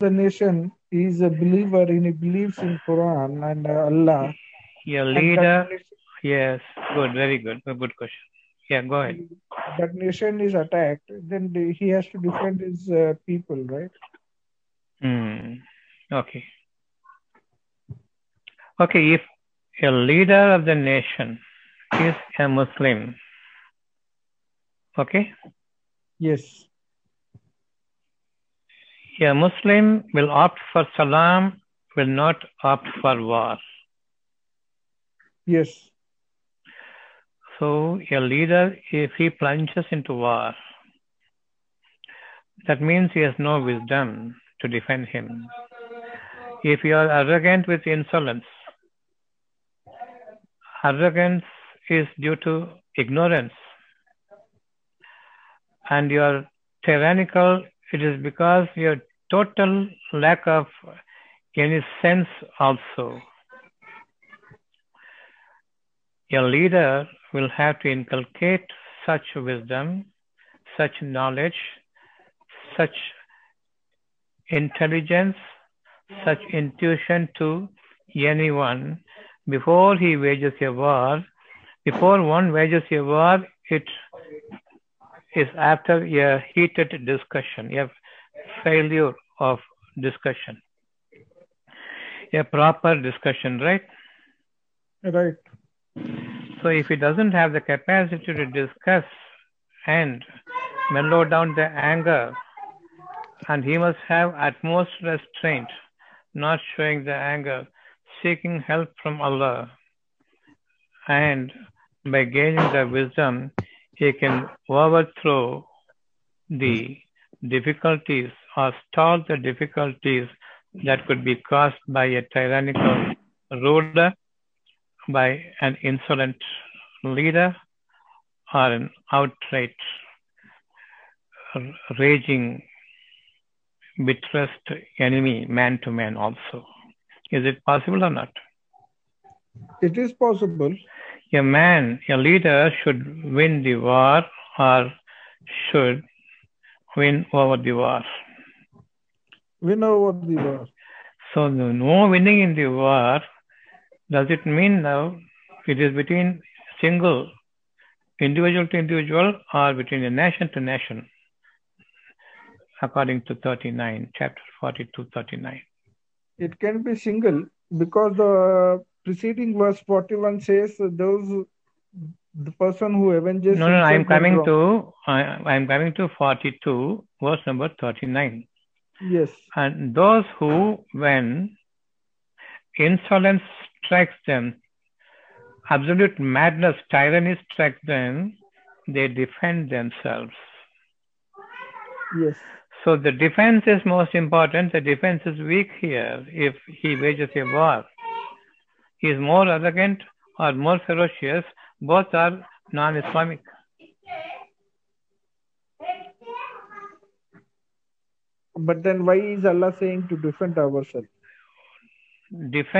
the nation is a believer and he believes in Quran and uh, Allah. Your leader, yes, good, very good, a good question. Yeah, go ahead. that nation is attacked, then he has to defend his uh, people, right? Hmm. Okay. Okay, if a leader of the nation is a Muslim, okay, Yes. A Muslim will opt for salam, will not opt for war. Yes. So a leader, if he plunges into war, that means he has no wisdom to defend him. If you are arrogant with insolence, arrogance is due to ignorance. And you are tyrannical, it is because your total lack of any sense also. A leader will have to inculcate such wisdom, such knowledge, such intelligence, such intuition to anyone before he wages a war. Before one wages a war, it is after a heated discussion, a failure of discussion, a proper discussion, right? Right. So if he doesn't have the capacity to discuss and mellow down the anger, and he must have utmost restraint, not showing the anger, seeking help from Allah, and by gaining the wisdom, he can overthrow the difficulties or stall the difficulties that could be caused by a tyrannical ruler by an insolent leader or an outright raging, bitterest enemy, man to man, also. Is it possible or not? It is possible. A man, a leader should win the war or should win over the war. We know what the war. So, no no winning in the war does it mean now it is between single individual to individual or between a nation to nation according to 39 chapter 42 39 It can be single because the preceding verse 41 says those the person who avenges. no no i am coming wrong- to I, I am coming to 42 verse number 39 Yes. and those who when insolence strikes them absolute madness tyranny strikes them they defend themselves Yes. So the defense is most important. The defense is weak here if he wages a war. He is more arrogant or more ferocious. Both are non Islamic. But then why is Allah saying to defend ourselves? Defense